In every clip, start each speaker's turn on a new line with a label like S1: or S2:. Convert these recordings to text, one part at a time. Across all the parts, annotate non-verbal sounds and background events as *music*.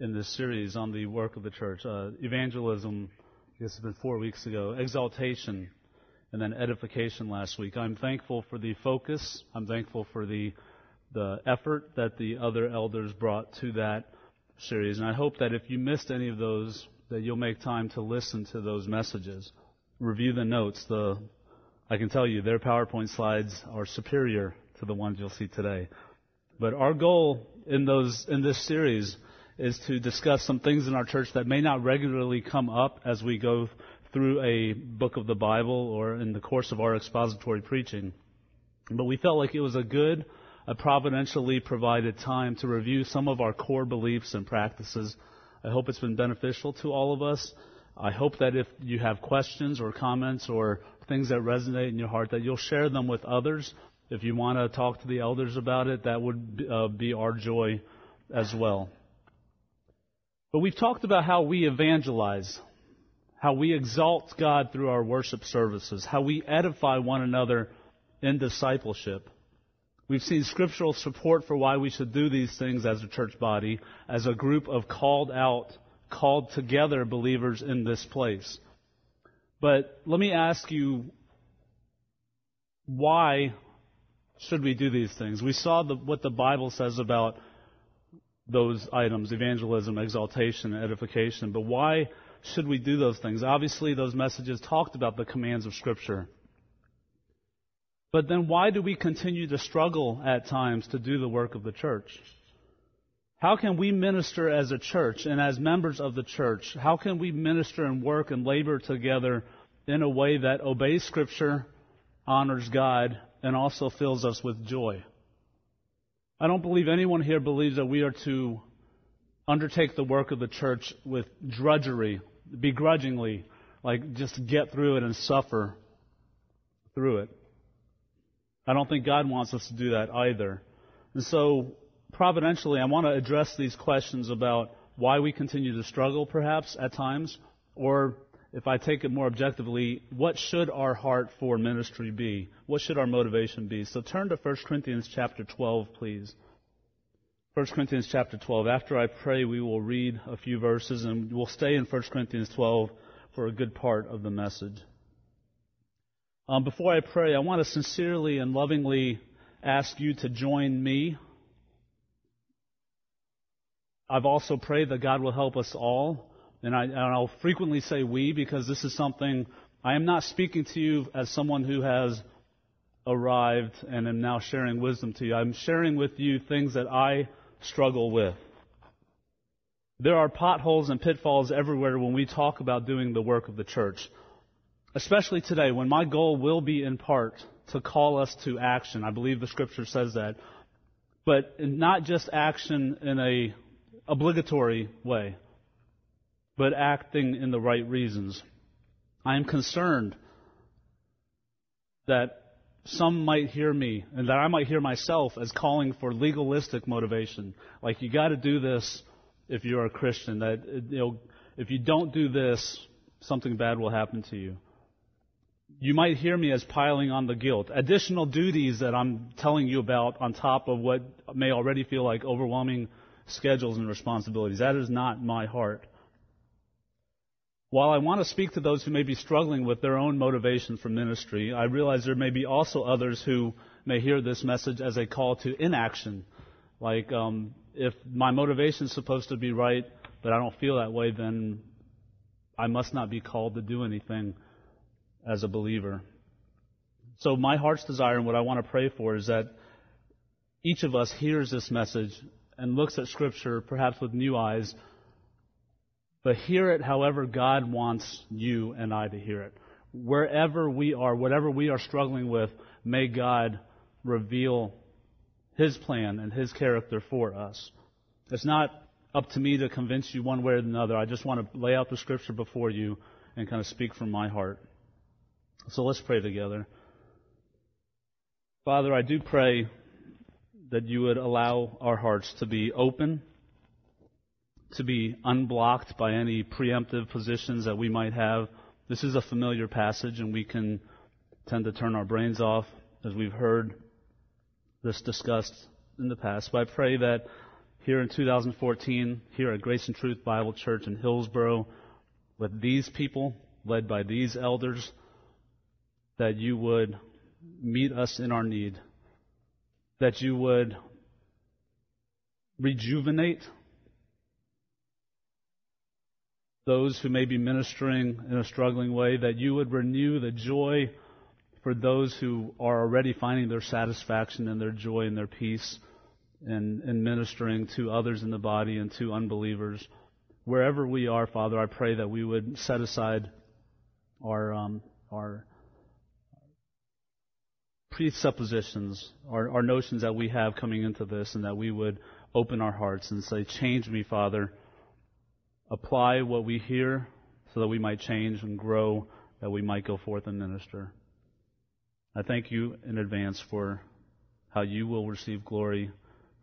S1: in this series on the work of the church. Uh, evangelism, I guess it's been four weeks ago. Exaltation, and then edification last week. I'm thankful for the focus. I'm thankful for the the effort that the other elders brought to that series, and I hope that if you missed any of those, that you'll make time to listen to those messages, review the notes. The I can tell you their PowerPoint slides are superior to the ones you'll see today. But our goal in those in this series is to discuss some things in our church that may not regularly come up as we go through a book of the Bible or in the course of our expository preaching. But we felt like it was a good, a providentially provided time to review some of our core beliefs and practices. I hope it's been beneficial to all of us. I hope that if you have questions or comments or things that resonate in your heart, that you'll share them with others. If you want to talk to the elders about it, that would uh, be our joy as well. But we've talked about how we evangelize, how we exalt God through our worship services, how we edify one another in discipleship. We've seen scriptural support for why we should do these things as a church body, as a group of called out, called together believers in this place. But let me ask you, why should we do these things? We saw the, what the Bible says about those items evangelism, exaltation, edification. But why should we do those things? Obviously, those messages talked about the commands of Scripture. But then why do we continue to struggle at times to do the work of the church? How can we minister as a church and as members of the church? How can we minister and work and labor together in a way that obeys Scripture, honors God, and also fills us with joy? I don't believe anyone here believes that we are to undertake the work of the church with drudgery, begrudgingly, like just get through it and suffer through it. I don't think God wants us to do that either. And so, providentially, I want to address these questions about why we continue to struggle, perhaps, at times, or if I take it more objectively, what should our heart for ministry be? What should our motivation be? So turn to 1 Corinthians chapter 12, please. 1 Corinthians chapter 12. After I pray, we will read a few verses and we'll stay in 1 Corinthians 12 for a good part of the message. Um, before I pray, I want to sincerely and lovingly ask you to join me. I've also prayed that God will help us all and, I, will frequently say we because this is something I am not speaking to you as someone who has arrived and am now sharing wisdom to you. I'm sharing with you things that I struggle with. There are potholes and pitfalls everywhere when we talk about doing the work of the church. Especially today, when my goal will be in part to call us to action. I believe the scripture says that. But not just action in a obligatory way but acting in the right reasons. I am concerned that some might hear me and that I might hear myself as calling for legalistic motivation. Like you got to do this if you're a Christian. That you know, if you don't do this, something bad will happen to you. You might hear me as piling on the guilt, additional duties that I'm telling you about on top of what may already feel like overwhelming schedules and responsibilities. That is not my heart. While I want to speak to those who may be struggling with their own motivation for ministry, I realize there may be also others who may hear this message as a call to inaction. Like, um, if my motivation is supposed to be right, but I don't feel that way, then I must not be called to do anything as a believer. So, my heart's desire and what I want to pray for is that each of us hears this message and looks at Scripture perhaps with new eyes but hear it however God wants you and I to hear it. Wherever we are, whatever we are struggling with, may God reveal His plan and His character for us. It's not up to me to convince you one way or another. I just want to lay out the scripture before you and kind of speak from my heart. So let's pray together. Father, I do pray that you would allow our hearts to be open to be unblocked by any preemptive positions that we might have. This is a familiar passage, and we can tend to turn our brains off as we've heard this discussed in the past. But I pray that here in 2014, here at Grace and Truth Bible Church in Hillsboro, with these people, led by these elders, that you would meet us in our need, that you would rejuvenate those who may be ministering in a struggling way, that you would renew the joy for those who are already finding their satisfaction and their joy and their peace in, in ministering to others in the body and to unbelievers. Wherever we are, Father, I pray that we would set aside our, um, our presuppositions, our, our notions that we have coming into this, and that we would open our hearts and say, Change me, Father. Apply what we hear so that we might change and grow, that we might go forth and minister. I thank you in advance for how you will receive glory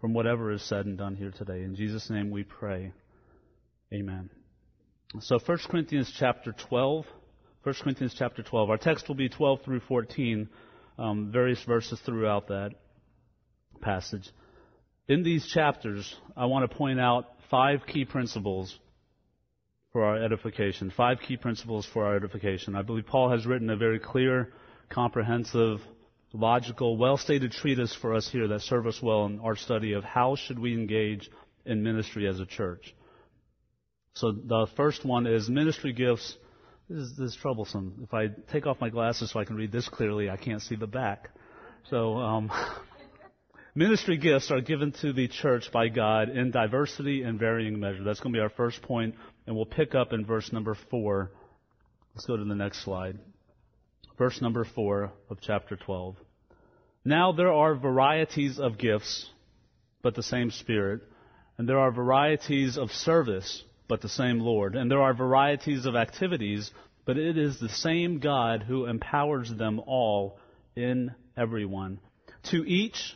S1: from whatever is said and done here today. In Jesus' name we pray. Amen. So 1 Corinthians chapter 12. 1 Corinthians chapter 12. Our text will be 12 through 14, um, various verses throughout that passage. In these chapters, I want to point out five key principles for our edification. Five key principles for our edification. I believe Paul has written a very clear, comprehensive, logical, well-stated treatise for us here that serve us well in our study of how should we engage in ministry as a church. So the first one is ministry gifts. This is, this is troublesome. If I take off my glasses so I can read this clearly, I can't see the back. So um, *laughs* ministry gifts are given to the church by God in diversity and varying measure. That's going to be our first point, and we'll pick up in verse number four. Let's go to the next slide. Verse number four of chapter 12. Now there are varieties of gifts, but the same Spirit. And there are varieties of service, but the same Lord. And there are varieties of activities, but it is the same God who empowers them all in everyone. To each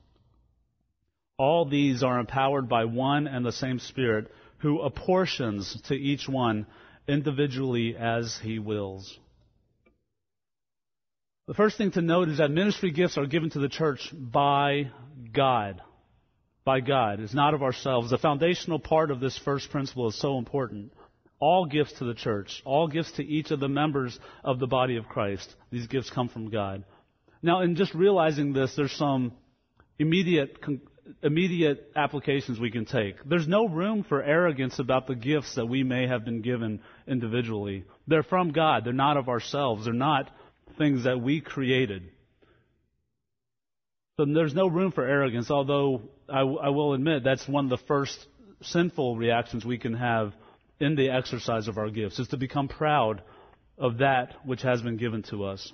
S1: All these are empowered by one and the same Spirit who apportions to each one individually as he wills. The first thing to note is that ministry gifts are given to the church by God. By God. It's not of ourselves. The foundational part of this first principle is so important. All gifts to the church, all gifts to each of the members of the body of Christ, these gifts come from God. Now, in just realizing this, there's some immediate immediate applications we can take. There's no room for arrogance about the gifts that we may have been given individually. They're from God. They're not of ourselves. They're not things that we created. So there's no room for arrogance, although I, I will admit that's one of the first sinful reactions we can have in the exercise of our gifts, is to become proud of that which has been given to us.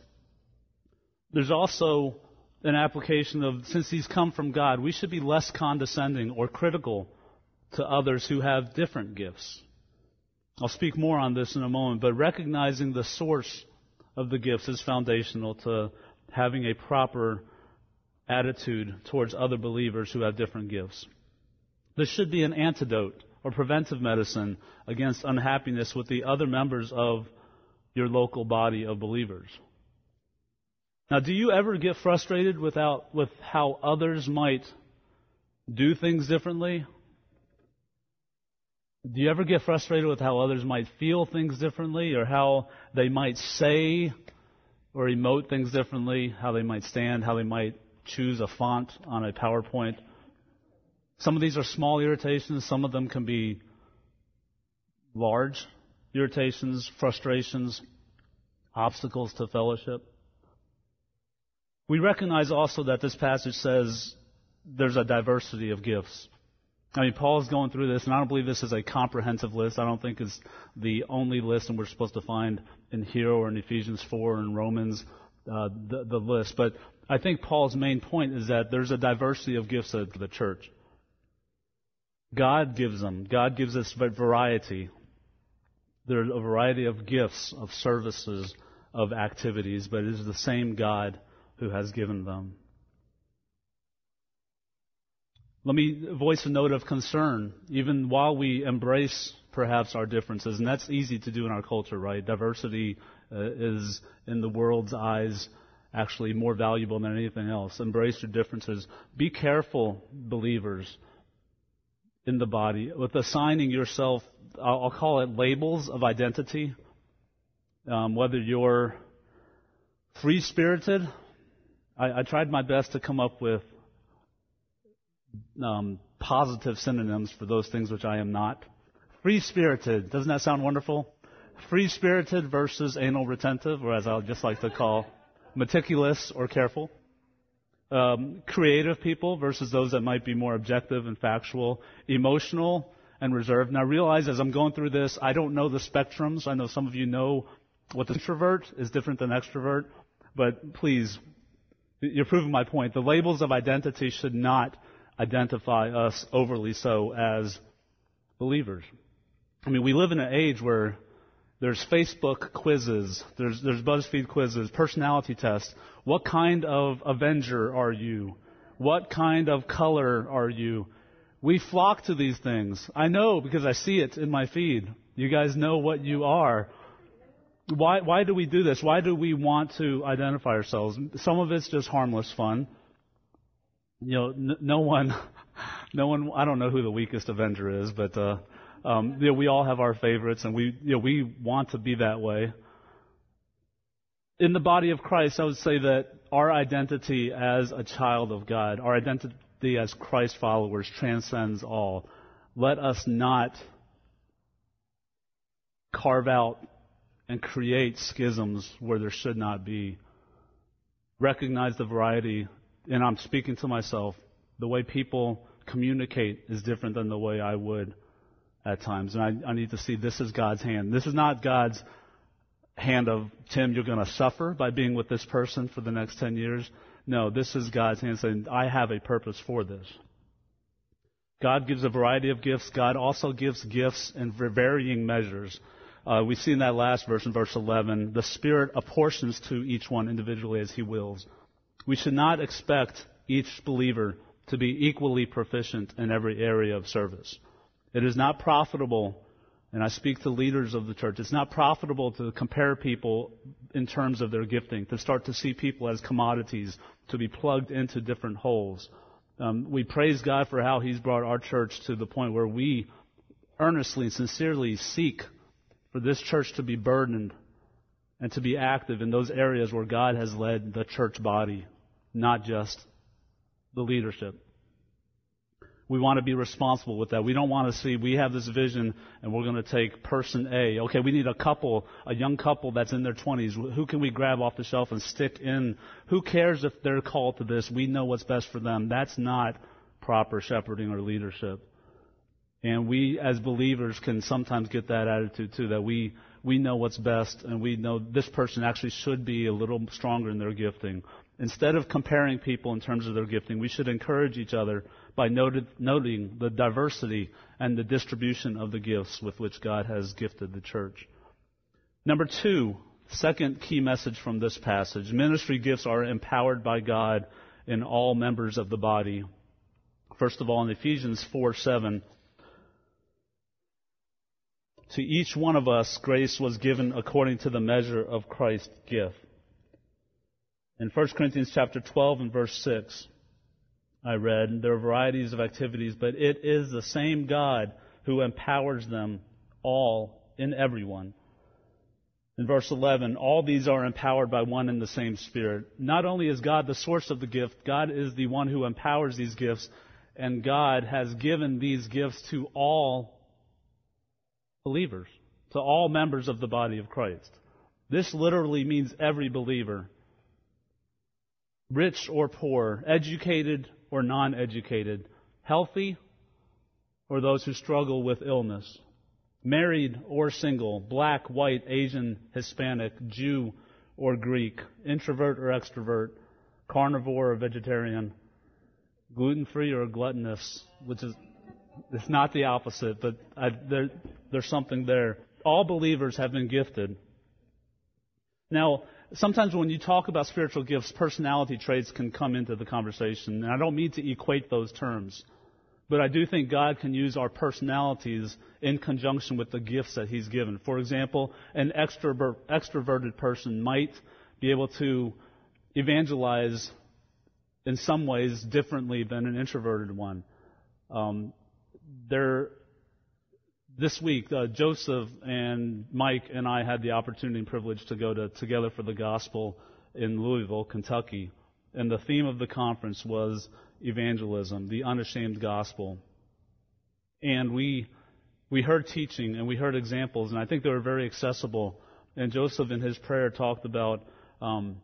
S1: There's also an application of since these come from God, we should be less condescending or critical to others who have different gifts. I'll speak more on this in a moment, but recognizing the source of the gifts is foundational to having a proper attitude towards other believers who have different gifts. This should be an antidote or preventive medicine against unhappiness with the other members of your local body of believers. Now, do you ever get frustrated without, with how others might do things differently? Do you ever get frustrated with how others might feel things differently or how they might say or emote things differently, how they might stand, how they might choose a font on a PowerPoint? Some of these are small irritations, some of them can be large irritations, frustrations, obstacles to fellowship. We recognize also that this passage says there's a diversity of gifts. I mean, Paul's going through this, and I don't believe this is a comprehensive list. I don't think it's the only list, and we're supposed to find in here or in Ephesians 4 and Romans uh, the, the list. But I think Paul's main point is that there's a diversity of gifts at the church. God gives them. God gives us variety. There's a variety of gifts, of services, of activities, but it is the same God who has given them. Let me voice a note of concern, even while we embrace perhaps our differences, and that's easy to do in our culture, right? Diversity uh, is, in the world's eyes, actually more valuable than anything else. Embrace your differences. Be careful, believers, in the body, with assigning yourself, I'll, call it labels of identity. Um, whether you're free spirited, I, I tried my best to come up with um, positive synonyms for those things which I am not. Free spirited, doesn't that sound wonderful? Free spirited versus anal retentive, or as I just like to call, meticulous or careful. Um, creative people versus those that might be more objective and factual. Emotional and reserved. Now realize as I'm going through this, I don't know the spectrums. I know some of you know what the introvert is different than extrovert, but please, you're proving my point. The labels of identity should not identify us overly so as believers. I mean, we live in an age where there's Facebook quizzes, there's, there's BuzzFeed quizzes, personality tests. What kind of Avenger are you? What kind of color are you? We flock to these things. I know because I see it in my feed. You guys know what you are. Why, why do we do this? Why do we want to identify ourselves? Some of it's just harmless fun you know, n- no one, *laughs* no one. I don't know who the weakest Avenger is, but uh, um, you know, we all have our favorites, and we, you know, we want to be that way. In the body of Christ, I would say that our identity as a child of God, our identity as Christ followers, transcends all. Let us not carve out and create schisms where there should not be. Recognize the variety and I'm speaking to myself, the way people communicate is different than the way I would at times. And I, I need to see this is God's hand. This is not God's hand of, Tim, you're going to suffer by being with this person for the next 10 years. No, this is God's hand saying, I have a purpose for this. God gives a variety of gifts. God also gives gifts in varying measures. Uh, we see in that last verse, in verse 11, the Spirit apportions to each one individually as He wills. We should not expect each believer to be equally proficient in every area of service. It is not profitable, and I speak to leaders of the church, it's not profitable to compare people in terms of their gifting, to start to see people as commodities, to be plugged into different holes. Um, we praise God for how He's brought our church to the point where we earnestly and sincerely seek for this church to be burdened and to be active in those areas where God has led the church body not just the leadership. We want to be responsible with that. We don't want to see we have this vision and we're going to take person A. Okay, we need a couple, a young couple that's in their 20s. Who can we grab off the shelf and stick in? Who cares if they're called to this? We know what's best for them. That's not proper shepherding or leadership. And we as believers can sometimes get that attitude too, that we, we know what's best and we know this person actually should be a little stronger in their gifting. Instead of comparing people in terms of their gifting, we should encourage each other by noted, noting the diversity and the distribution of the gifts with which God has gifted the church. Number two, second key message from this passage ministry gifts are empowered by God in all members of the body. First of all, in Ephesians 4 7, to each one of us grace was given according to the measure of Christ's gift. In 1 Corinthians chapter 12 and verse 6, I read, there are varieties of activities, but it is the same God who empowers them all in everyone. In verse 11, all these are empowered by one and the same Spirit. Not only is God the source of the gift, God is the one who empowers these gifts, and God has given these gifts to all believers, to all members of the body of Christ. This literally means every believer rich or poor, educated or non educated, healthy or those who struggle with illness, married or single, black, white, Asian, Hispanic, Jew or Greek, introvert or extrovert, carnivore or vegetarian, gluten free or gluttonous, which is It's not the opposite, but I, there, there's something there. All believers have been gifted. Now, sometimes when you talk about spiritual gifts, personality traits can come into the conversation, and I don't mean to equate those terms. But I do think God can use our personalities in conjunction with the gifts that He's given. For example, an extrovert, extroverted person might be able to evangelize in some ways differently than an introverted one. Um, there, this week, uh, Joseph and Mike and I had the opportunity and privilege to go to Together for the Gospel in Louisville, Kentucky. And the theme of the conference was evangelism, the unashamed gospel. And we, we heard teaching and we heard examples, and I think they were very accessible. And Joseph, in his prayer, talked about um,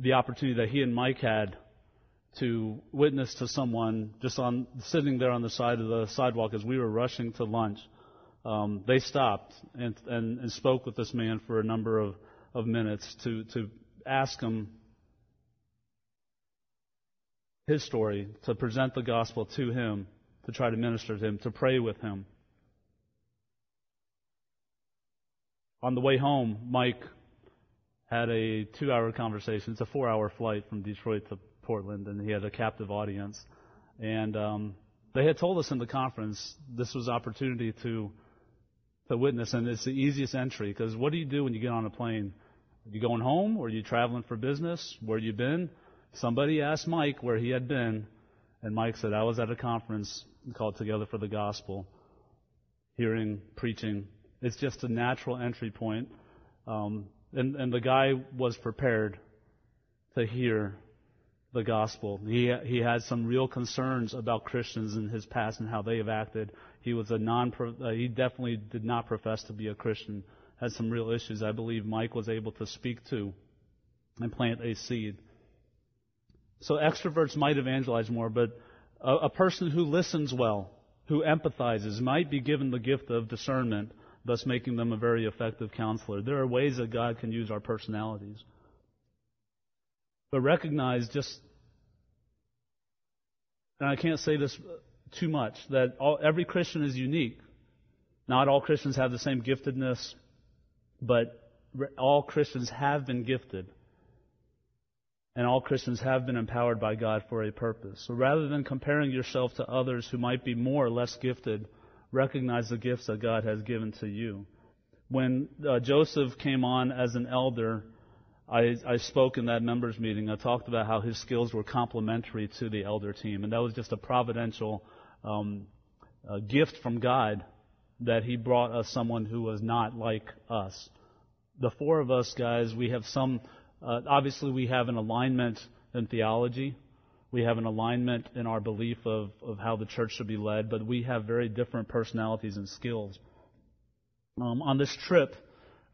S1: the opportunity that he and Mike had to witness to someone just on sitting there on the side of the sidewalk as we were rushing to lunch. Um, they stopped and, and, and spoke with this man for a number of, of minutes to, to ask him his story, to present the gospel to him, to try to minister to him, to pray with him. On the way home, Mike had a two hour conversation. It's a four hour flight from Detroit to Portland, and he had a captive audience. And um, they had told us in the conference this was opportunity to to witness, and it's the easiest entry because what do you do when you get on a plane? Are you going home, or are you traveling for business? Where you been? Somebody asked Mike where he had been, and Mike said, "I was at a conference called Together for the Gospel, hearing preaching." It's just a natural entry point, um, and and the guy was prepared to hear the gospel. He he had some real concerns about Christians in his past and how they have acted. He was a non. Uh, he definitely did not profess to be a Christian. Had some real issues. I believe Mike was able to speak to and plant a seed. So extroverts might evangelize more, but a, a person who listens well, who empathizes, might be given the gift of discernment, thus making them a very effective counselor. There are ways that God can use our personalities. But recognize just, and I can't say this too much, that all, every Christian is unique. Not all Christians have the same giftedness, but all Christians have been gifted. And all Christians have been empowered by God for a purpose. So rather than comparing yourself to others who might be more or less gifted, recognize the gifts that God has given to you. When uh, Joseph came on as an elder, I, I spoke in that members meeting. I talked about how his skills were complementary to the elder team, and that was just a providential um, a gift from God that He brought us someone who was not like us. The four of us guys, we have some. Uh, obviously, we have an alignment in theology. We have an alignment in our belief of, of how the church should be led, but we have very different personalities and skills. Um, on this trip,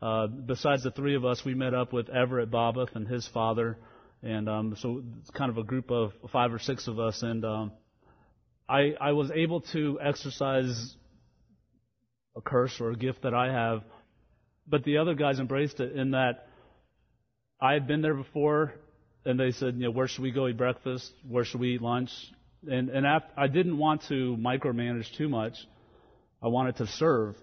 S1: uh, besides the three of us, we met up with Everett Bobbeth and his father, and um, so it's kind of a group of five or six of us. And um, I, I was able to exercise a curse or a gift that I have, but the other guys embraced it in that I had been there before, and they said, you know, where should we go eat breakfast? Where should we eat lunch? And and after, I didn't want to micromanage too much. I wanted to serve.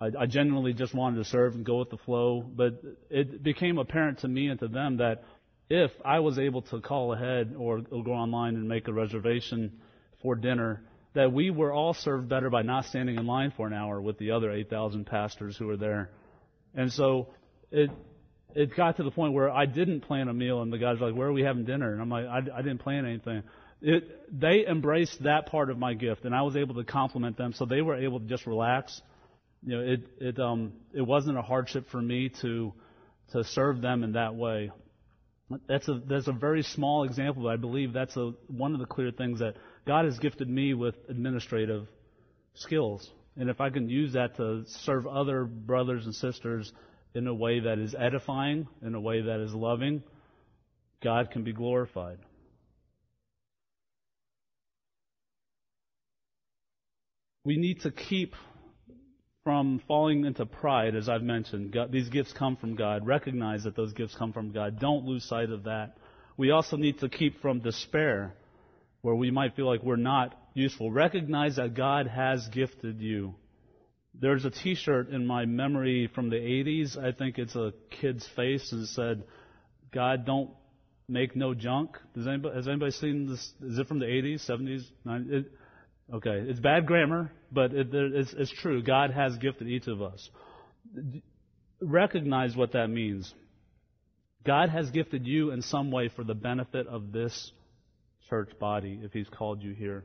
S1: I, I genuinely just wanted to serve and go with the flow. But it became apparent to me and to them that if I was able to call ahead or, or go online and make a reservation for dinner, that we were all served better by not standing in line for an hour with the other 8,000 pastors who were there. And so it it got to the point where I didn't plan a meal, and the guys were like, "Where are we having dinner?" And I'm like, "I, I didn't plan anything." It, they embraced that part of my gift, and I was able to compliment them, so they were able to just relax you know, it it um it wasn't a hardship for me to to serve them in that way. That's a that's a very small example, but I believe that's a one of the clear things that God has gifted me with administrative skills, and if I can use that to serve other brothers and sisters in a way that is edifying, in a way that is loving, God can be glorified. We need to keep from falling into pride, as I've mentioned. God, these gifts come from God. Recognize that those gifts come from God. Don't lose sight of that. We also need to keep from despair, where we might feel like we're not useful. Recognize that God has gifted you. There's a T-shirt in my memory from the 80s. I think it's a kid's face and it said, "God, don't make no junk." Does anybody has anybody seen this? Is it from the 80s, 70s, 90s? It, okay, it's bad grammar, but it, it's, it's true. God has gifted each of us. Recognize what that means. God has gifted you in some way for the benefit of this church body if He's called you here.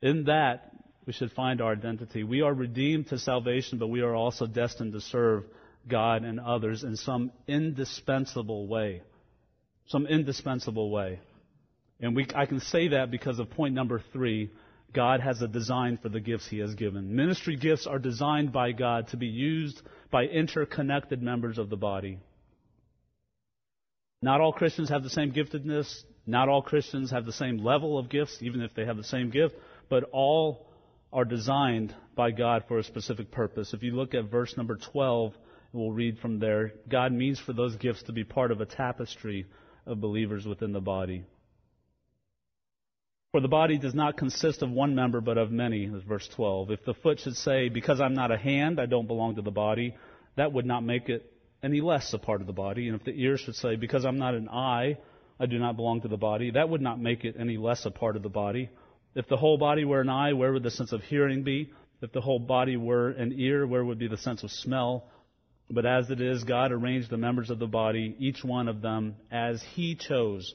S1: In that, we should find our identity. We are redeemed to salvation, but we are also destined to serve God and others in some indispensable way. Some indispensable way. And we, I can say that because of point number three. God has a design for the gifts He has given. Ministry gifts are designed by God to be used by interconnected members of the body. Not all Christians have the same giftedness. Not all Christians have the same level of gifts, even if they have the same gift, but all are designed by God for a specific purpose. If you look at verse number 12, we'll read from there. God means for those gifts to be part of a tapestry of believers within the body. For the body does not consist of one member, but of many, is verse 12. If the foot should say, Because I'm not a hand, I don't belong to the body, that would not make it any less a part of the body. And if the ear should say, Because I'm not an eye, I do not belong to the body, that would not make it any less a part of the body. If the whole body were an eye, where would the sense of hearing be? If the whole body were an ear, where would be the sense of smell? But as it is, God arranged the members of the body, each one of them, as He chose.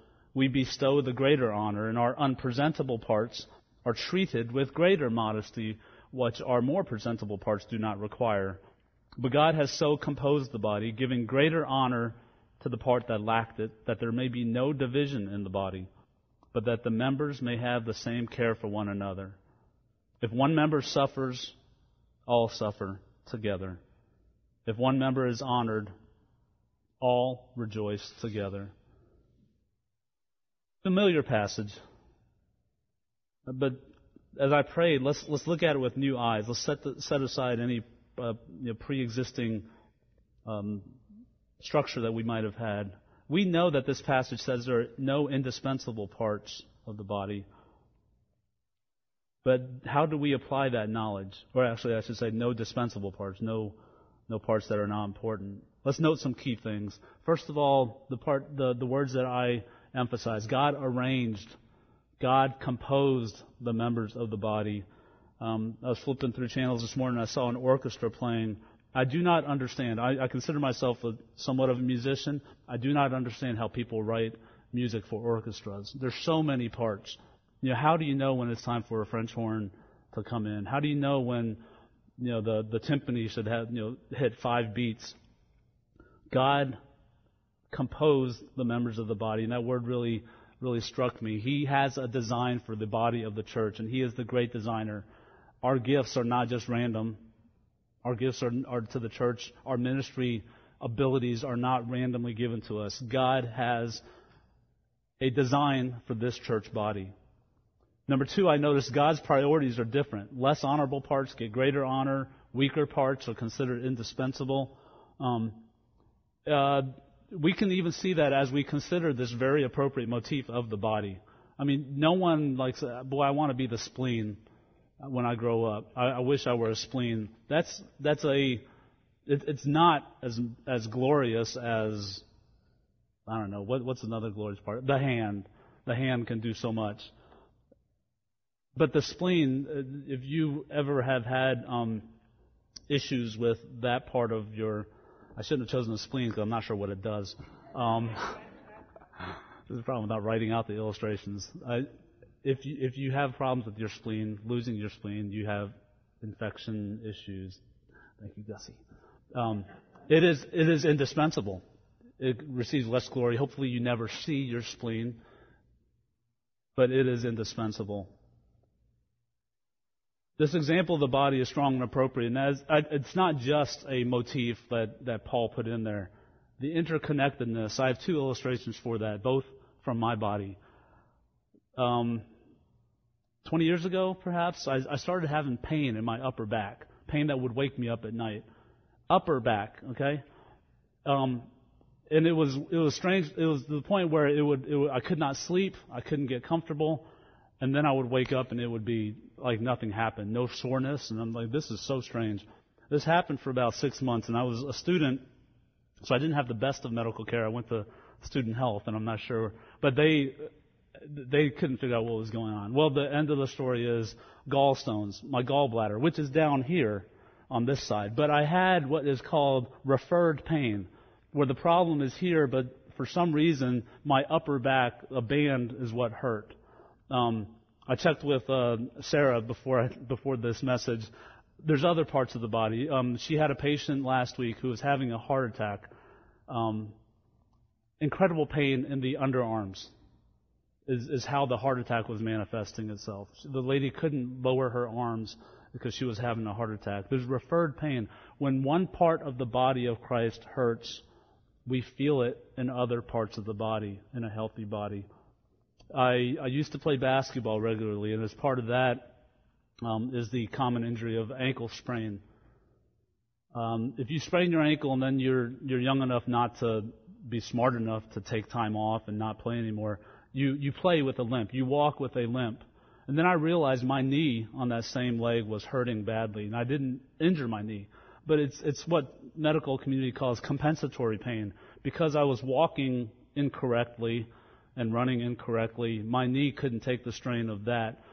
S1: we bestow the greater honor, and our unpresentable parts are treated with greater modesty, which our more presentable parts do not require. But God has so composed the body, giving greater honor to the part that lacked it, that there may be no division in the body, but that the members may have the same care for one another. If one member suffers, all suffer together. If one member is honored, all rejoice together. Familiar passage. But as I prayed, let's, let's look at it with new eyes. Let's set, the, set aside any uh, you know, pre existing um, structure that we might have had. We know that this passage says there are no indispensable parts of the body. But how do we apply that knowledge? Or actually, I should say, no dispensable parts, no, no parts that are not important. Let's note some key things. First of all, the part, the, the words that I emphasize. God arranged, God composed the members of the body. Um, I was flipping through channels this morning. I saw an orchestra playing I do not understand. I, I consider myself a, somewhat of a musician. I do not understand how people write music for orchestras. There's so many parts. You know, how do you know when it's time for a French horn to come in? How do you know when you know the the timpani should have you know hit five beats? God composed the members of the body, and that word really really struck me. He has a design for the body of the church, and He is the great designer. Our gifts are not just random. Our gifts are, are to the church. Our ministry abilities are not randomly given to us. God has a design for this church body. Number two, I noticed God's priorities are different. Less honorable parts get greater honor. Weaker parts are considered indispensable. Um, uh, we can even see that as we consider this very appropriate motif of the body. I mean, no one likes, boy, I want to be the spleen when I grow up. I, I wish I were a spleen. That's that's a it, it's not as as glorious as I don't know what what's another glorious part. The hand, the hand can do so much. But the spleen, uh, if you ever have had um, issues with that part of your, I shouldn't have chosen the spleen because I'm not sure what it does. Um, *laughs* there's a problem not writing out the illustrations. I, if you, if you have problems with your spleen, losing your spleen, you have infection issues. Thank you, Gussie. Um, it is it is indispensable. It receives less glory. Hopefully, you never see your spleen, but it is indispensable. This example of the body is strong and appropriate, and as, it's not just a motif that, that Paul put in there. The interconnectedness, I have two illustrations for that, both from my body. Um, 20 years ago, perhaps, I, I started having pain in my upper back, pain that would wake me up at night. Upper back, okay? Um, and it was it was strange. It was the point where it would, it would I could not sleep. I couldn't get comfortable, and then I would wake up and it would be like nothing happened, no soreness, and I'm like, this is so strange. This happened for about six months, and I was a student, so I didn't have the best of medical care. I went to student health, and I'm not sure, but they they couldn't figure out what was going on. Well, the end of the story is gallstones, my gallbladder, which is down here on this side. But I had what is called referred pain, where the problem is here, but for some reason my upper back, a band, is what hurt. Um, I checked with uh, Sarah before before this message. There's other parts of the body. Um, she had a patient last week who was having a heart attack. Um, incredible pain in the underarms is, is how the heart attack was manifesting itself. The lady couldn't lower her arms because she was having a heart attack. There's referred pain. When one part of the body of Christ hurts, we feel it in other parts of the body, in a healthy body. I, I used to play basketball regularly, and as part of that um, is the common injury of ankle sprain. Um, if you sprain your ankle and then you're you're young enough not to be smart enough to take time off and not play anymore, you, you play with a limp. You walk with a limp. And then I realized my knee on that same leg was hurting badly. And I didn't injure my knee. But it's, it's what medical community calls compensatory pain. Because I was walking incorrectly and running incorrectly, my knee couldn't take the strain of that.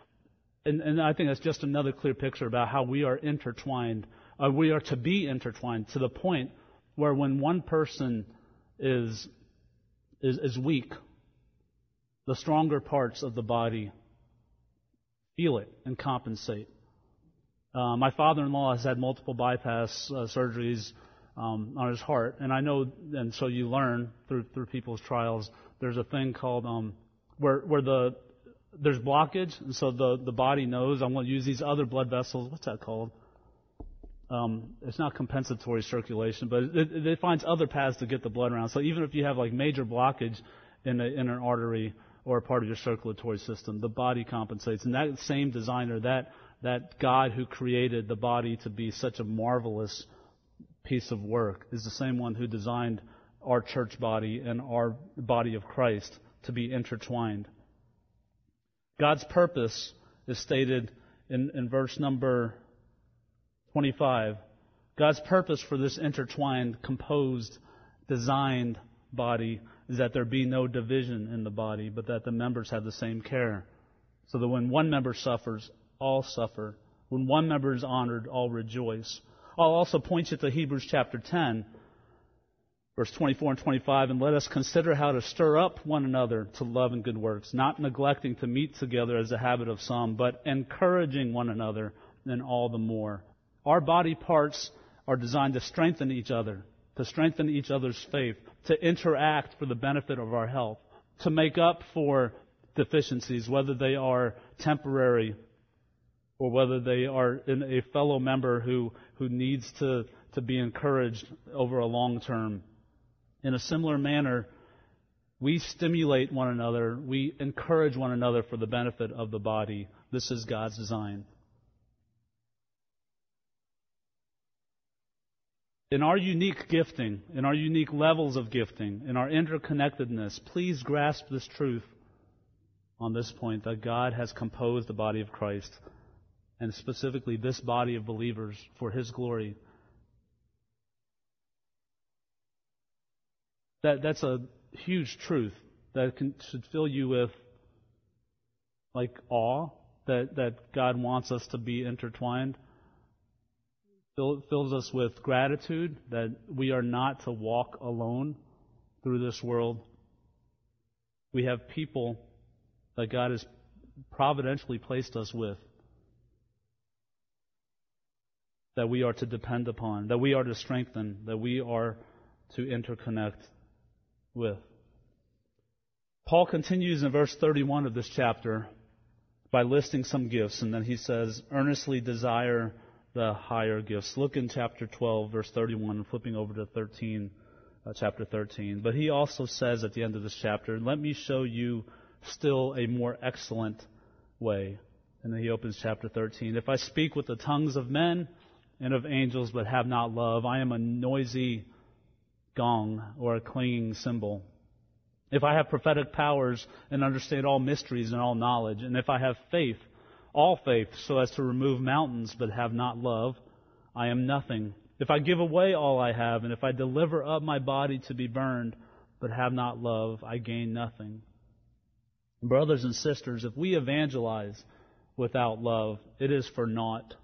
S1: And, and I think that's just another clear picture about how we are intertwined. Uh, we are to be intertwined to the point where when one person is, is, is weak the stronger parts of the body feel it and compensate. Uh, my father-in-law has had multiple bypass uh, surgeries um, on his heart, and I know, and so you learn through through people's trials. There's a thing called um, where where the there's blockage, and so the the body knows I'm going to use these other blood vessels. What's that called? Um, it's not compensatory circulation, but it, it, finds other paths to get the blood around. So even if you have like major blockage in, a, in an artery, or a part of your circulatory system. The body compensates. And that same designer, that, that God who created the body to be such a marvelous piece of work, is the same one who designed our church body and our body of Christ to be intertwined. God's purpose is stated in, in verse number 25. God's purpose for this intertwined, composed, designed body is that there be no division in the body, but that the members have the same care. So that when one member suffers, all suffer. When one member is honored, all rejoice. I'll also point you to Hebrews chapter 10, verse 24 and 25, and let us consider how to stir up one another to love and good works, not neglecting to meet together as a habit of some, but encouraging one another, and all the more. Our body parts are designed to strengthen each other, to strengthen each other's faith, to interact for the benefit of our health, to make up for deficiencies, whether they are temporary or whether they are in a fellow member who, who needs to, to be encouraged over a long term. In a similar manner, we stimulate one another, we encourage one another for the benefit of the body. This is God's design. in our unique gifting, in our unique levels of gifting, in our interconnectedness, please grasp this truth on this point that God has composed the body of Christ, and specifically this body of believers for His glory. That, that's a huge truth that can, should fill you with like awe that, that God wants us to be intertwined fills us with gratitude that we are not to walk alone through this world. We have people that God has providentially placed us with that we are to depend upon, that we are to strengthen, that we are to interconnect with. Paul continues in verse 31 of this chapter by listing some gifts, and then he says, earnestly desire the higher gifts. Look in chapter 12, verse 31, flipping over to 13, uh, chapter 13. But he also says at the end of this chapter, let me show you still a more excellent way. And then he opens chapter 13. If I speak with the tongues of men and of angels but have not love, I am a noisy gong or a clanging cymbal. If I have prophetic powers and understand all mysteries and all knowledge, and if I have faith, all faith, so as to remove mountains but have not love, I am nothing. If I give away all I have, and if I deliver up my body to be burned but have not love, I gain nothing. Brothers and sisters, if we evangelize without love, it is for naught.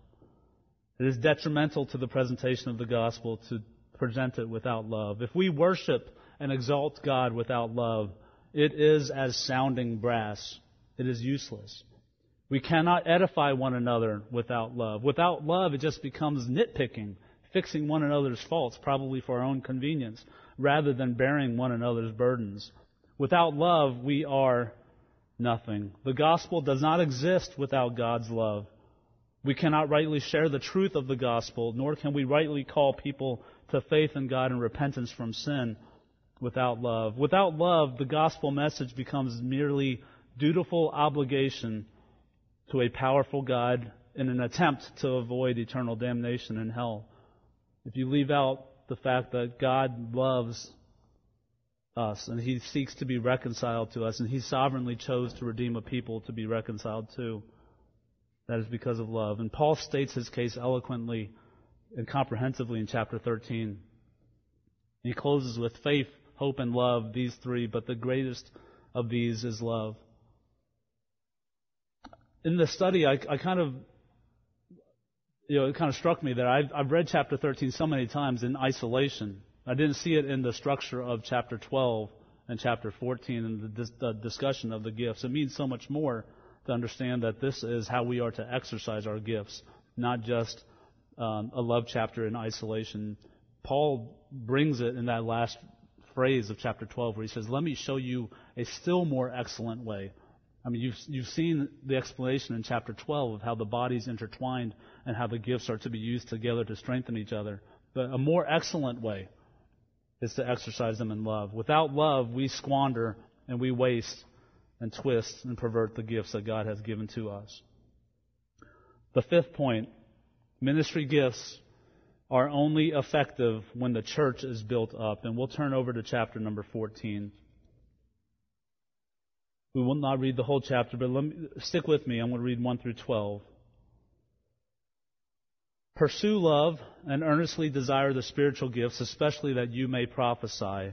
S1: It is detrimental to the presentation of the gospel to present it without love. If we worship and exalt God without love, it is as sounding brass. It is useless. We cannot edify one another without love. Without love, it just becomes nitpicking, fixing one another's faults, probably for our own convenience, rather than bearing one another's burdens. Without love, we are nothing. The gospel does not exist without God's love. We cannot rightly share the truth of the gospel, nor can we rightly call people to faith in God and repentance from sin without love. Without love, the gospel message becomes merely dutiful obligation to a powerful God in an attempt to avoid eternal damnation in hell. If you leave out the fact that God loves us and he seeks to be reconciled to us and he sovereignly chose to redeem a people to be reconciled to, that is because of love. And Paul states his case eloquently and comprehensively in chapter 13. He closes with faith, hope, and love, these three, but the greatest of these is love. In the study, I, I kind of, you know, it kind of struck me that I've, I've read chapter 13 so many times in isolation. I didn't see it in the structure of chapter 12 and chapter 14 and the, the discussion of the gifts. It means so much more to understand that this is how we are to exercise our gifts, not just um, a love chapter in isolation. Paul brings it in that last phrase of chapter 12 where he says, Let me show you a still more excellent way. I mean, you've, you've seen the explanation in chapter 12 of how the body's intertwined and how the gifts are to be used together to strengthen each other. But a more excellent way is to exercise them in love. Without love, we squander and we waste and twist and pervert the gifts that God has given to us. The fifth point ministry gifts are only effective when the church is built up. And we'll turn over to chapter number 14. We will not read the whole chapter, but me, stick with me. I'm going to read 1 through 12. Pursue love and earnestly desire the spiritual gifts, especially that you may prophesy.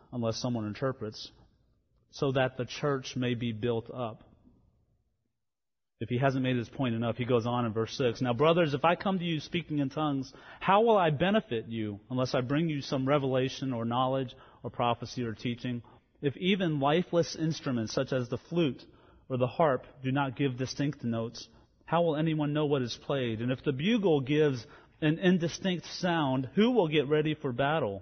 S1: unless someone interprets, so that the church may be built up. If he hasn't made his point enough, he goes on in verse 6. Now, brothers, if I come to you speaking in tongues, how will I benefit you unless I bring you some revelation or knowledge or prophecy or teaching? If even lifeless instruments such as the flute or the harp do not give distinct notes, how will anyone know what is played? And if the bugle gives an indistinct sound, who will get ready for battle?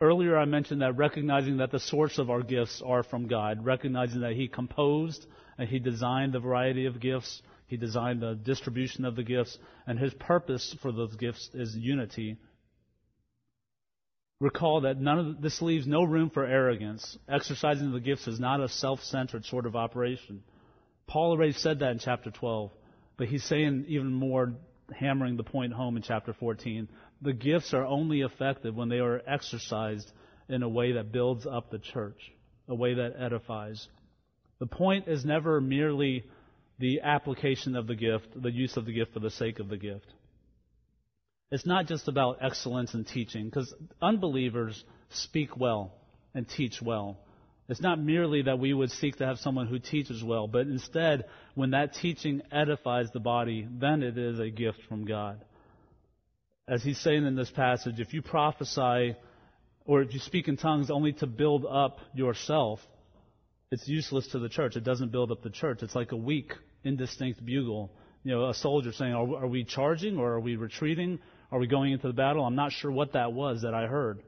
S1: Earlier, I mentioned that recognizing that the source of our gifts are from God, recognizing that He composed and He designed the variety of gifts, He designed the distribution of the gifts, and His purpose for those gifts is unity. Recall that none of this leaves no room for arrogance. Exercising the gifts is not a self-centered sort of operation. Paul already said that in chapter 12, but he's saying even more, hammering the point home in chapter 14. The gifts are only effective when they are exercised in a way that builds up the church, a way that edifies. The point is never merely the application of the gift, the use of the gift for the sake of the gift. It's not just about excellence in teaching, because unbelievers speak well and teach well. It's not merely that we would seek to have someone who teaches well, but instead, when that teaching edifies the body, then it is a gift from God. As he's saying in this passage, if you prophesy or if you speak in tongues only to build up yourself, it's useless to the church. It doesn't build up the church. It's like a weak, indistinct bugle. You know, a soldier saying, are, are we charging or are we retreating? Are we going into the battle? I'm not sure what that was that I heard.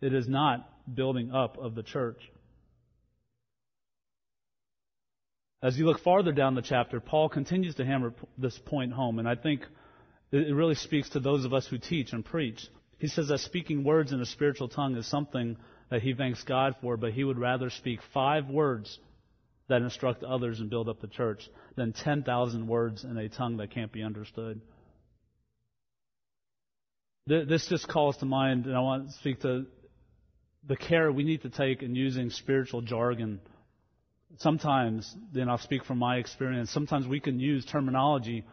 S1: It is not building up of the church. As you look farther down the chapter, Paul continues to hammer this point home, and I think it really speaks to those of us who teach and preach. He says that speaking words in a spiritual tongue is something that he thanks God for, but he would rather speak five words that instruct others and build up the church than 10,000 words in a tongue that can't be understood. This just calls to mind, and I want to speak to the care we need to take in using spiritual jargon sometimes, then I'll speak from my experience, sometimes we can use terminology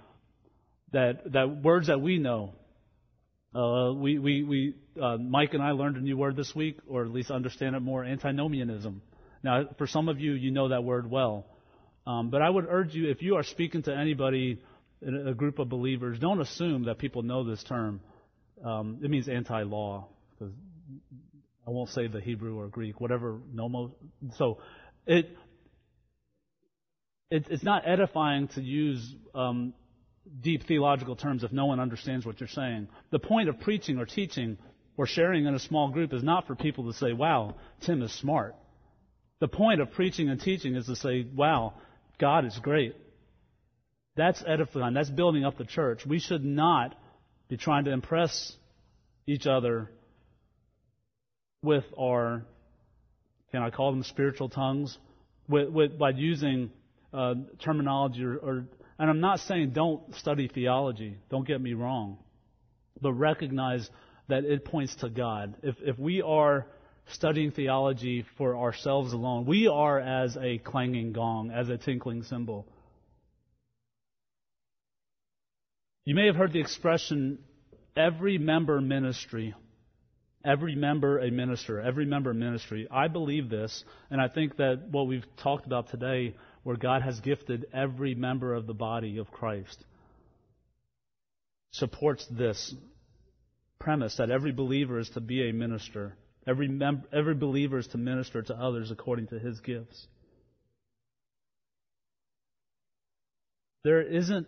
S1: that, that words that we know. Uh, we, we, we, uh, Mike and I learned a new word this week, or at least understand it more, antinomianism. Now, for some of you, you know that word well. Um, but I would urge you, if you are speaking to anybody in a group of believers, don't assume that people know this term. Um, it means anti-law. I won't say the Hebrew or Greek, whatever. Nomo. So, it it, it's not edifying to use um, deep theological terms if no one understands what you're saying. The point of preaching or teaching or sharing in a small group is not for people to say, wow, Tim is smart. The point of preaching and teaching is to say, wow, God is great. That's edifying. That's building up the church. We should not be trying to impress each other with our, can I call them spiritual tongues? With, with, by using uh, terminology or, or, and I'm not saying don't study theology. Don't get me wrong, but recognize that it points to God. If if we are studying theology for ourselves alone, we are as a clanging gong, as a tinkling cymbal. You may have heard the expression every member ministry. Every member a minister, every member ministry. I believe this, and I think that what we've talked about today where God has gifted every member of the body of Christ supports this premise that every believer is to be a minister. Every, mem- every believer is to minister to others according to his gifts. There isn't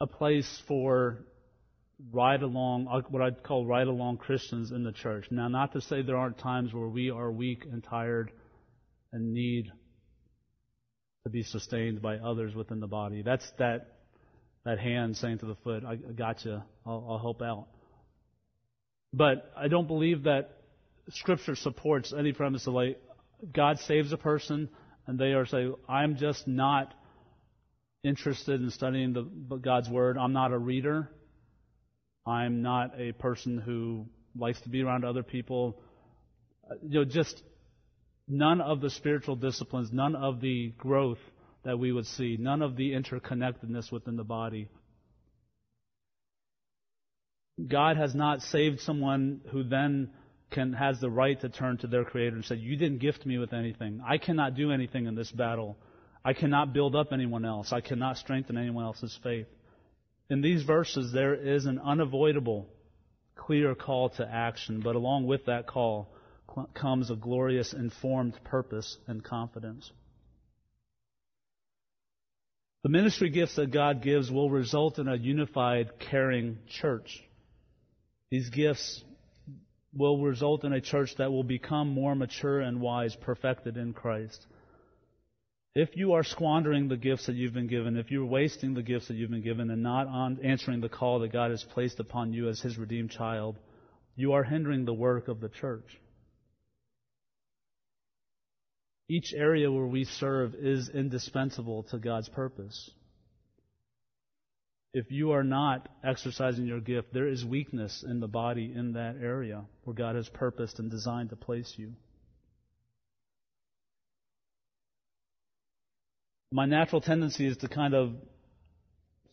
S1: a place for ride along, uh, what I'd call ride along Christians in the church. Now, not to say there aren't times where we are weak and tired and need to be sustained by others within the body. That's that that hand saying to the foot, "I got you. I'll, I'll help out." But I don't believe that Scripture supports any premise of like God saves a person and they are saying, "I'm just not interested in studying the, God's Word. I'm not a reader. I'm not a person who likes to be around other people." Uh, you know, just none of the spiritual disciplines, none of the growth that we would see, none of the interconnectedness within the body. God has not saved someone who then can has the right to turn to their creator and say, "You didn't gift me with anything. I cannot do anything in this battle. I cannot build up anyone else. I cannot strengthen anyone else's faith." In these verses there is an unavoidable clear call to action, but along with that call comes a glorious informed purpose and confidence. The ministry gifts that God gives will result in a unified, caring church. These gifts will result in a church that will become more mature and wise, perfected in Christ. If you are squandering the gifts that you've been given, if you're wasting the gifts that you've been given and not answering the call that God has placed upon you as His redeemed child, you are hindering the work of the church. Each area where we serve is indispensable to God's purpose. If you are not exercising your gift, there is weakness in the body in that area where God has purposed and designed to place you. My natural tendency is to kind of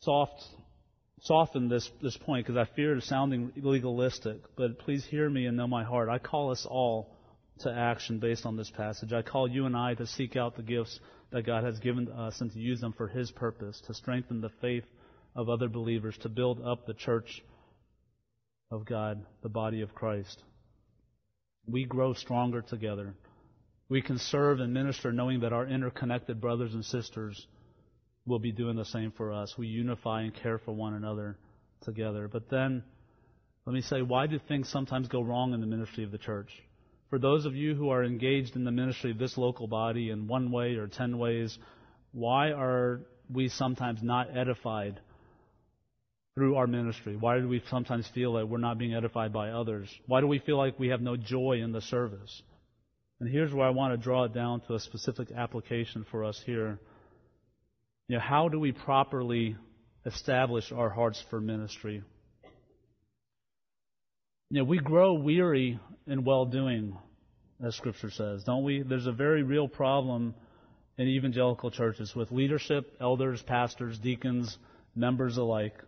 S1: soft, soften this, this point because I fear sounding legalistic, but please hear me and know my heart. I call us all to action based on this passage. I call you and I to seek out the gifts that God has given us and to use them for His purpose, to strengthen the faith of other believers, to build up the church of God, the body of Christ. We grow stronger together. We can serve and minister knowing that our interconnected brothers and sisters will be doing the same for us. We unify and care for one another together. But then, let me say, why do things sometimes go wrong in the ministry of the church? For those of you who are engaged in the ministry of this local body in one way or ten ways, why are we sometimes not edified through our ministry? Why do we sometimes feel that we're not being edified by others? Why do we feel like we have no joy in the service? And here's where I want to draw it down to a specific application for us here. You know, how do we properly establish our hearts for ministry? You know, we grow weary in well doing, as Scripture says, don't we? There's a very real problem in evangelical churches with leadership, elders, pastors, deacons, members alike.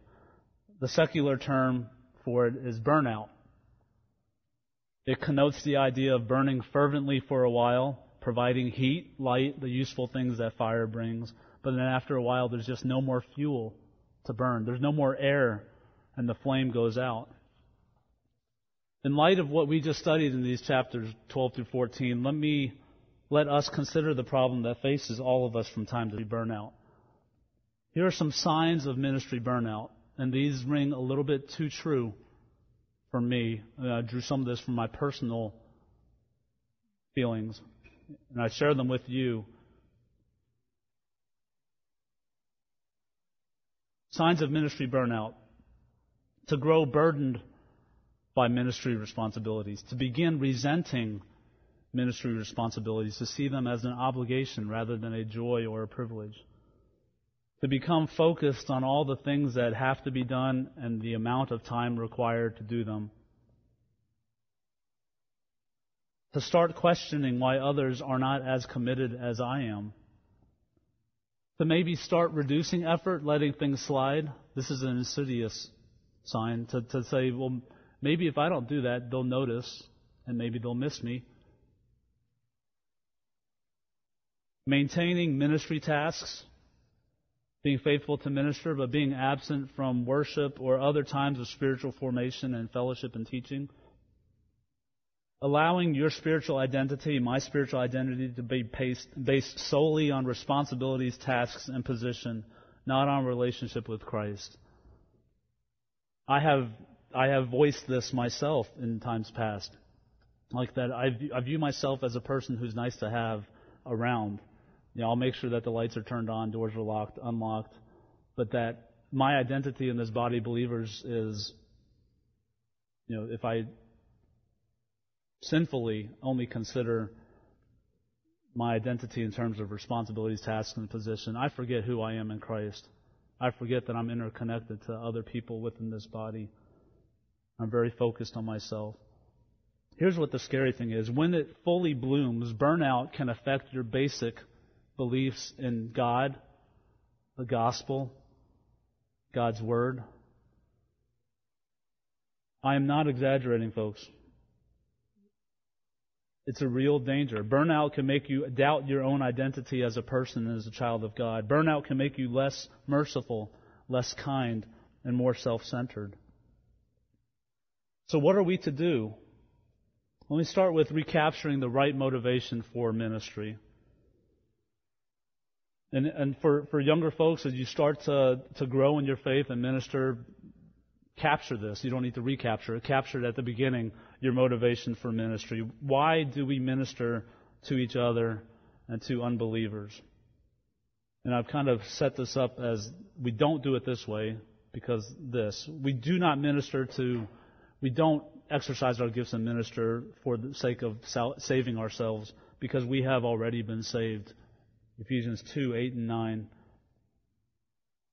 S1: The secular term for it is burnout. It connotes the idea of burning fervently for a while, providing heat, light, the useful things that fire brings. But then after a while, there's just no more fuel to burn. There's no more air, and the flame goes out. In light of what we just studied in these chapters 12 through 14, let me let us consider the problem that faces all of us from time to time burnout. Here are some signs of ministry burnout, and these ring a little bit too true for me. I drew some of this from my personal feelings, and I share them with you. Signs of ministry burnout. To grow burdened by ministry responsibilities, to begin resenting ministry responsibilities, to see them as an obligation rather than a joy or a privilege to become focused on all the things that have to be done and the amount of time required to do them. To start questioning why others are not as committed as I am. To maybe start reducing effort, letting things slide. This is an insidious sign to, to say, well, maybe if I don't do that, they'll notice and maybe they'll miss me. Maintaining ministry tasks being faithful to minister, but being absent from worship or other times of spiritual formation and fellowship and teaching. Allowing your spiritual identity, my spiritual identity, to be based solely on responsibilities, tasks, and position, not on relationship with Christ. I have I have voiced this myself in times past, like that. I view, I view myself as a person who's nice to have around. You know, I'll make sure that the lights are turned on, doors are locked, unlocked, but that my identity in this body of believers is, you know, if I sinfully only consider my identity in terms of responsibilities, tasks, and position, I forget who I am in Christ. I forget that I'm interconnected to other people within this body. I'm very focused on myself. Here's what the scary thing is when it fully blooms, burnout can affect your basic beliefs in God, the gospel, God's word. I am not exaggerating, folks. It's a real danger. Burnout can make you doubt your own identity as a person and as a child of God. Burnout can make you less merciful, less kind, and more self centered. So, what are we to do? Let me start with recapturing the right motivation for ministry. And, and for, for younger folks, as you start to, to grow in your faith and minister, capture this. You don't need to recapture it. Capture it at the beginning, your motivation for ministry. Why do we minister to each other and to unbelievers? And I've kind of set this up as we don't do it this way because this. We do not minister to, we don't exercise our gifts and minister for the sake of saving ourselves, because we have already been saved. Ephesians 2 8 and 9.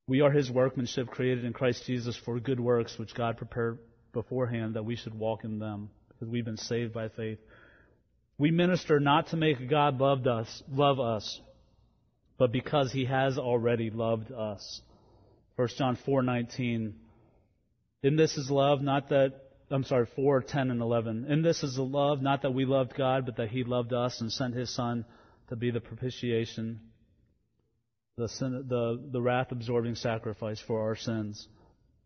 S1: We are his workmanship created in Christ Jesus for good works, which God prepared beforehand that we should walk in them, because we've been saved by faith. We minister not to make God loved us, love us, but because he has already loved us. 1 John 4:19 In this is love not that I'm sorry 4:10 and 11 In this is the love not that we loved God but that he loved us and sent his son to be the propitiation the sin, the the wrath absorbing sacrifice for our sins.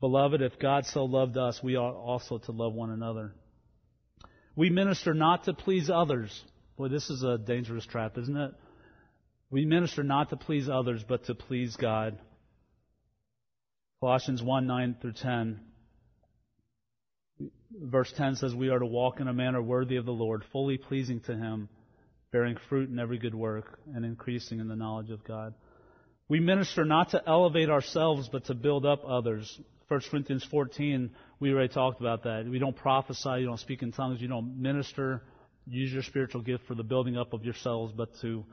S1: Beloved, if God so loved us, we ought also to love one another. We minister not to please others. Boy, this is a dangerous trap, isn't it? We minister not to please others, but to please God. Colossians 1 9 through 10. Verse 10 says, We are to walk in a manner worthy of the Lord, fully pleasing to Him, bearing fruit in every good work, and increasing in the knowledge of God. We minister not to elevate ourselves, but to build up others. 1 Corinthians 14, we already talked about that. We don't prophesy, you don't speak in tongues, you don't minister, use your spiritual gift for the building up of yourselves, but to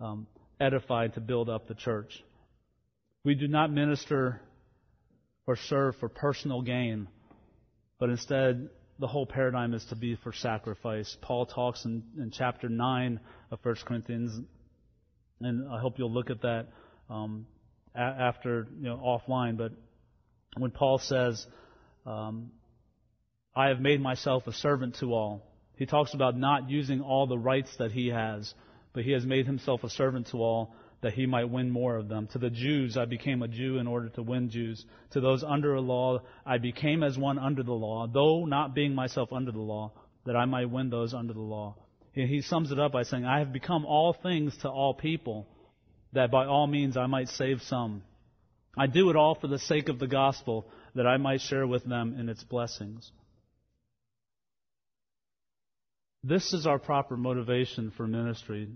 S1: um, edified to build up the church. We do not minister or serve for personal gain, but instead the whole paradigm is to be for sacrifice. Paul talks in, in chapter 9 of 1 Corinthians, and I hope you'll look at that um, a- after, you know, offline, but when Paul says, um, I have made myself a servant to all, he talks about not using all the rights that he has but he has made himself a servant to all that he might win more of them. To the Jews, I became a Jew in order to win Jews. To those under a law, I became as one under the law, though not being myself under the law, that I might win those under the law. He sums it up by saying, I have become all things to all people, that by all means I might save some. I do it all for the sake of the gospel, that I might share with them in its blessings. This is our proper motivation for ministry.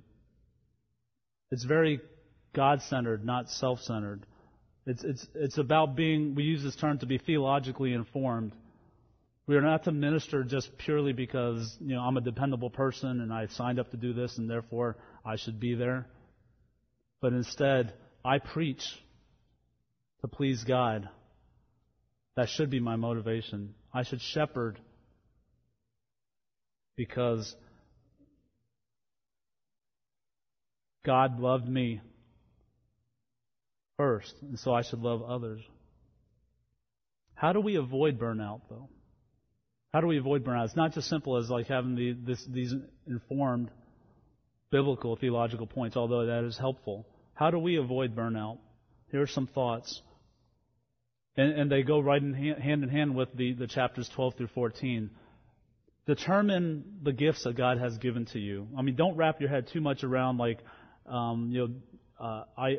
S1: It's very God centered, not self centered. It's, it's, it's about being, we use this term to be theologically informed. We are not to minister just purely because, you know, I'm a dependable person and I signed up to do this and therefore I should be there. But instead, I preach to please God. That should be my motivation. I should shepherd because God loved me first, and so I should love others. How do we avoid burnout, though? How do we avoid burnout? It's not just simple as like having the, this, these informed biblical theological points, although that is helpful. How do we avoid burnout? Here are some thoughts. And, and they go right in hand, hand in hand with the, the chapters 12 through 14. Determine the gifts that God has given to you. I mean, don't wrap your head too much around like, um, you know, uh, I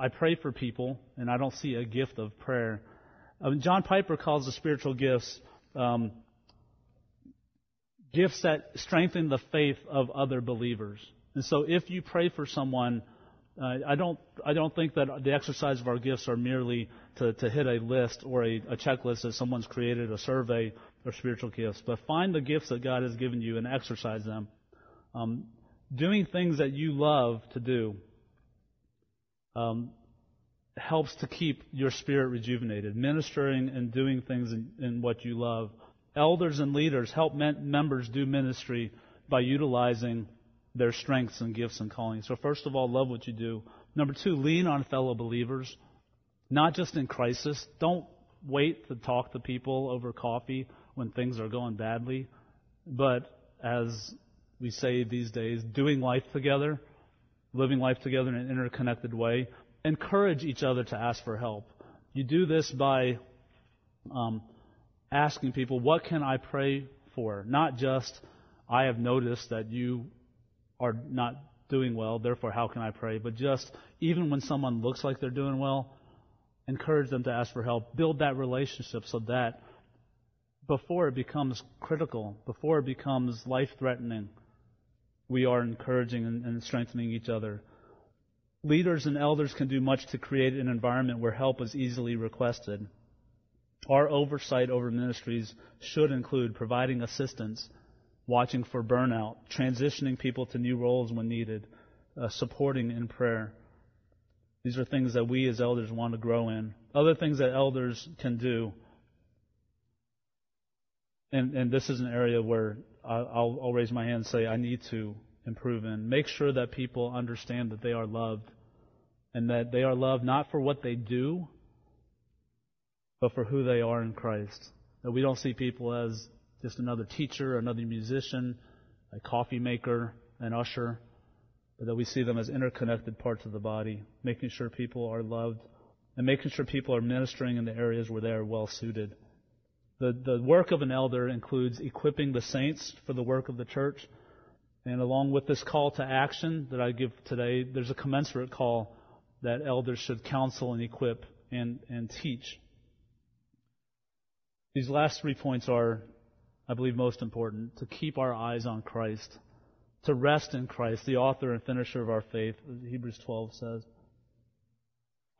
S1: I pray for people, and I don't see a gift of prayer. Um, John Piper calls the spiritual gifts um, gifts that strengthen the faith of other believers. And so, if you pray for someone, uh, I don't I don't think that the exercise of our gifts are merely to, to hit a list or a, a checklist that someone's created, a survey or spiritual gifts, but find the gifts that God has given you and exercise them. Um, doing things that you love to do um, helps to keep your spirit rejuvenated. Ministering and doing things in, in what you love. Elders and leaders help members do ministry by utilizing their strengths and gifts and callings. So, first of all, love what you do. Number two, lean on fellow believers, not just in crisis. Don't wait to talk to people over coffee when things are going badly, but as we say these days, doing life together, living life together in an interconnected way. Encourage each other to ask for help. You do this by um, asking people, What can I pray for? Not just, I have noticed that you are not doing well, therefore, how can I pray? But just, even when someone looks like they're doing well, encourage them to ask for help. Build that relationship so that before it becomes critical, before it becomes life threatening, we are encouraging and strengthening each other. Leaders and elders can do much to create an environment where help is easily requested. Our oversight over ministries should include providing assistance watching for burnout, transitioning people to new roles when needed, uh, supporting in prayer. These are things that we as elders want to grow in. Other things that elders can do, and, and this is an area where I'll, I'll raise my hand and say I need to improve in. Make sure that people understand that they are loved and that they are loved not for what they do, but for who they are in Christ. That we don't see people as just another teacher, another musician, a coffee maker, an usher, but that we see them as interconnected parts of the body, making sure people are loved and making sure people are ministering in the areas where they are well suited. The, the work of an elder includes equipping the saints for the work of the church. And along with this call to action that I give today, there's a commensurate call that elders should counsel and equip and, and teach. These last three points are, I believe, most important to keep our eyes on Christ, to rest in Christ, the author and finisher of our faith, Hebrews 12 says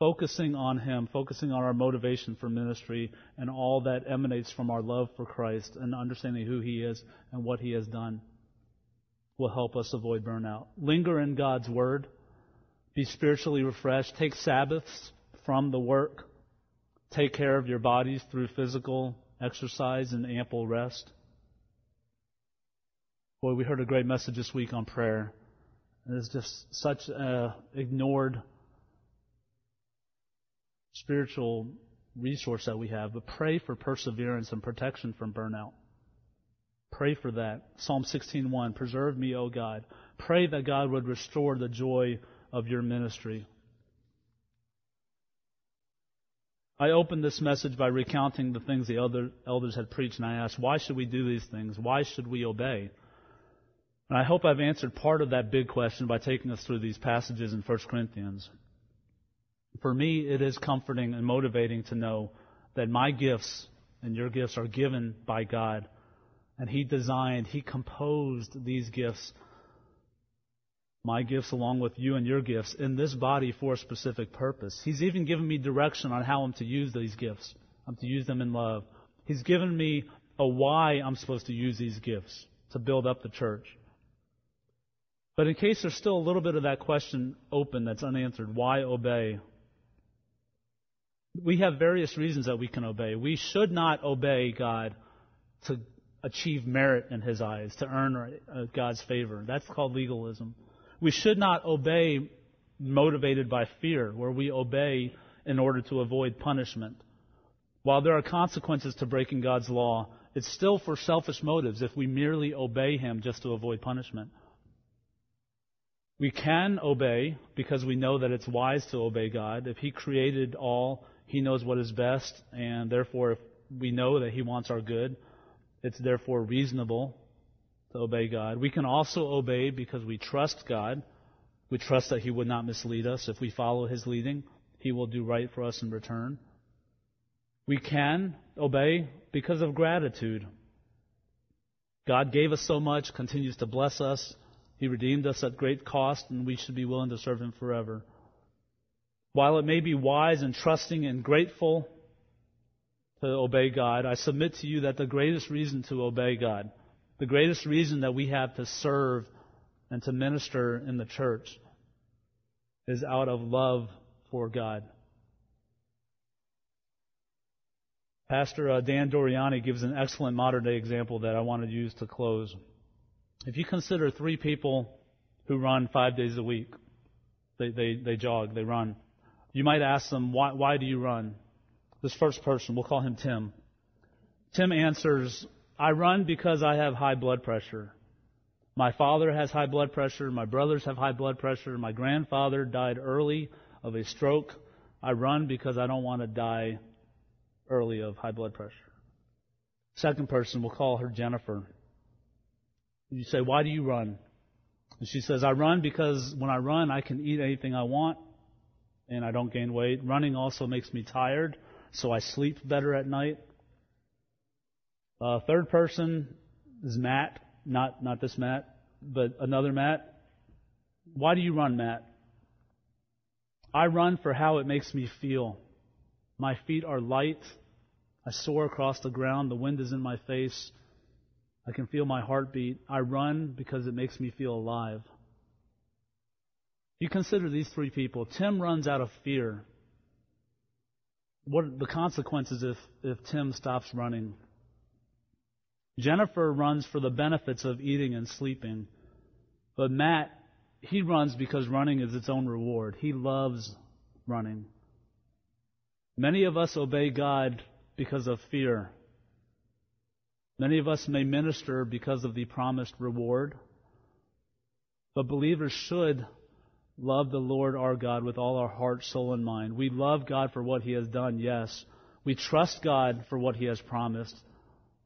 S1: focusing on Him, focusing on our motivation for ministry and all that emanates from our love for Christ and understanding who He is and what He has done will help us avoid burnout. Linger in God's Word. Be spiritually refreshed. Take Sabbaths from the work. Take care of your bodies through physical exercise and ample rest. Boy, we heard a great message this week on prayer. It's just such a ignored spiritual resource that we have, but pray for perseverance and protection from burnout. Pray for that. Psalm 16:1, "Preserve me, O God." Pray that God would restore the joy of your ministry. I opened this message by recounting the things the other elders had preached, and I asked, why should we do these things? Why should we obey? And I hope I've answered part of that big question by taking us through these passages in 1 Corinthians. For me, it is comforting and motivating to know that my gifts and your gifts are given by God. And He designed, He composed these gifts, my gifts along with you and your gifts, in this body for a specific purpose. He's even given me direction on how I'm to use these gifts. I'm to use them in love. He's given me a why I'm supposed to use these gifts to build up the church. But in case there's still a little bit of that question open that's unanswered, why obey? We have various reasons that we can obey. We should not obey God to achieve merit in His eyes, to earn uh, God's favor. That's called legalism. We should not obey motivated by fear, where we obey in order to avoid punishment. While there are consequences to breaking God's law, it's still for selfish motives if we merely obey Him just to avoid punishment. We can obey because we know that it's wise to obey God. If He created all he knows what is best, and therefore, if we know that He wants our good, it's therefore reasonable to obey God. We can also obey because we trust God. We trust that He would not mislead us. If we follow His leading, He will do right for us in return. We can obey because of gratitude. God gave us so much, continues to bless us. He redeemed us at great cost, and we should be willing to serve Him forever. While it may be wise and trusting and grateful to obey God, I submit to you that the greatest reason to obey God, the greatest reason that we have to serve and to minister in the church, is out of love for God. Pastor uh, Dan Doriani gives an excellent modern day example that I want to use to close. If you consider three people who run five days a week, they, they, they jog, they run. You might ask them, why, why do you run? This first person, we'll call him Tim. Tim answers, I run because I have high blood pressure. My father has high blood pressure. My brothers have high blood pressure. My grandfather died early of a stroke. I run because I don't want to die early of high blood pressure. Second person, we'll call her Jennifer. You say, why do you run? And she says, I run because when I run, I can eat anything I want and I don't gain weight. Running also makes me tired, so I sleep better at night. Uh, third person is Matt, not not this Matt, but another Matt. Why do you run, Matt? I run for how it makes me feel. My feet are light. I soar across the ground. The wind is in my face. I can feel my heartbeat. I run because it makes me feel alive. You consider these three people. Tim runs out of fear. What are the consequences if, if Tim stops running? Jennifer runs for the benefits of eating and sleeping. But Matt, he runs because running is its own reward. He loves running. Many of us obey God because of fear. Many of us may minister because of the promised reward. But believers should love the Lord our God with all our heart, soul, and mind. We love God for what He has done, yes. We trust God for what He has promised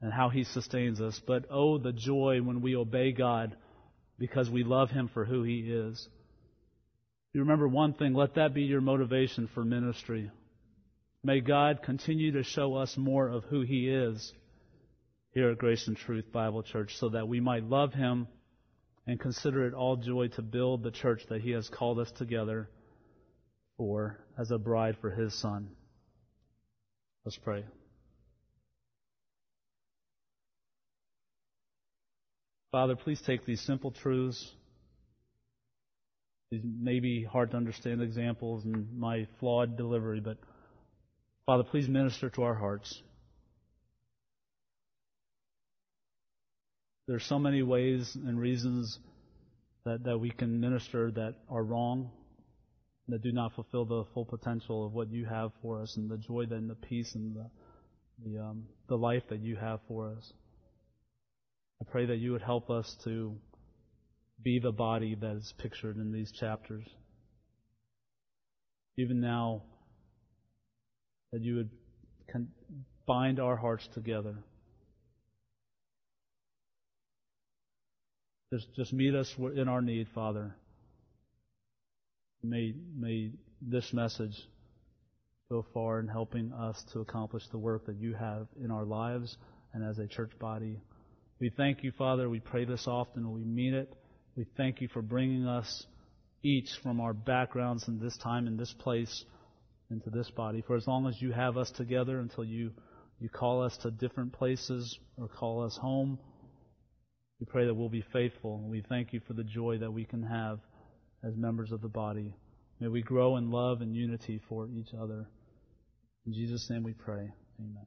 S1: and how He sustains us. But oh, the joy when we obey God because we love Him for who He is. You remember one thing, let that be your motivation for ministry. May God continue to show us more of who He is here at Grace and Truth Bible Church so that we might love Him and consider it all joy to build the church that He has called us together for as a bride for His Son. Let's pray. Father, please take these simple truths, these maybe hard to understand examples and my flawed delivery, but Father, please minister to our hearts. There are so many ways and reasons that, that we can minister that are wrong, that do not fulfill the full potential of what you have for us and the joy and the peace and the, the, um, the life that you have for us. I pray that you would help us to be the body that is pictured in these chapters. Even now, that you would bind our hearts together. Just, just meet us in our need, Father. May, may this message go far in helping us to accomplish the work that you have in our lives and as a church body. We thank you, Father. We pray this often. We mean it. We thank you for bringing us each from our backgrounds in this time, in this place, into this body. For as long as you have us together until you, you call us to different places or call us home, we pray that we'll be faithful. We thank you for the joy that we can have as members of the body. May we grow in love and unity for each other. In Jesus' name we pray. Amen.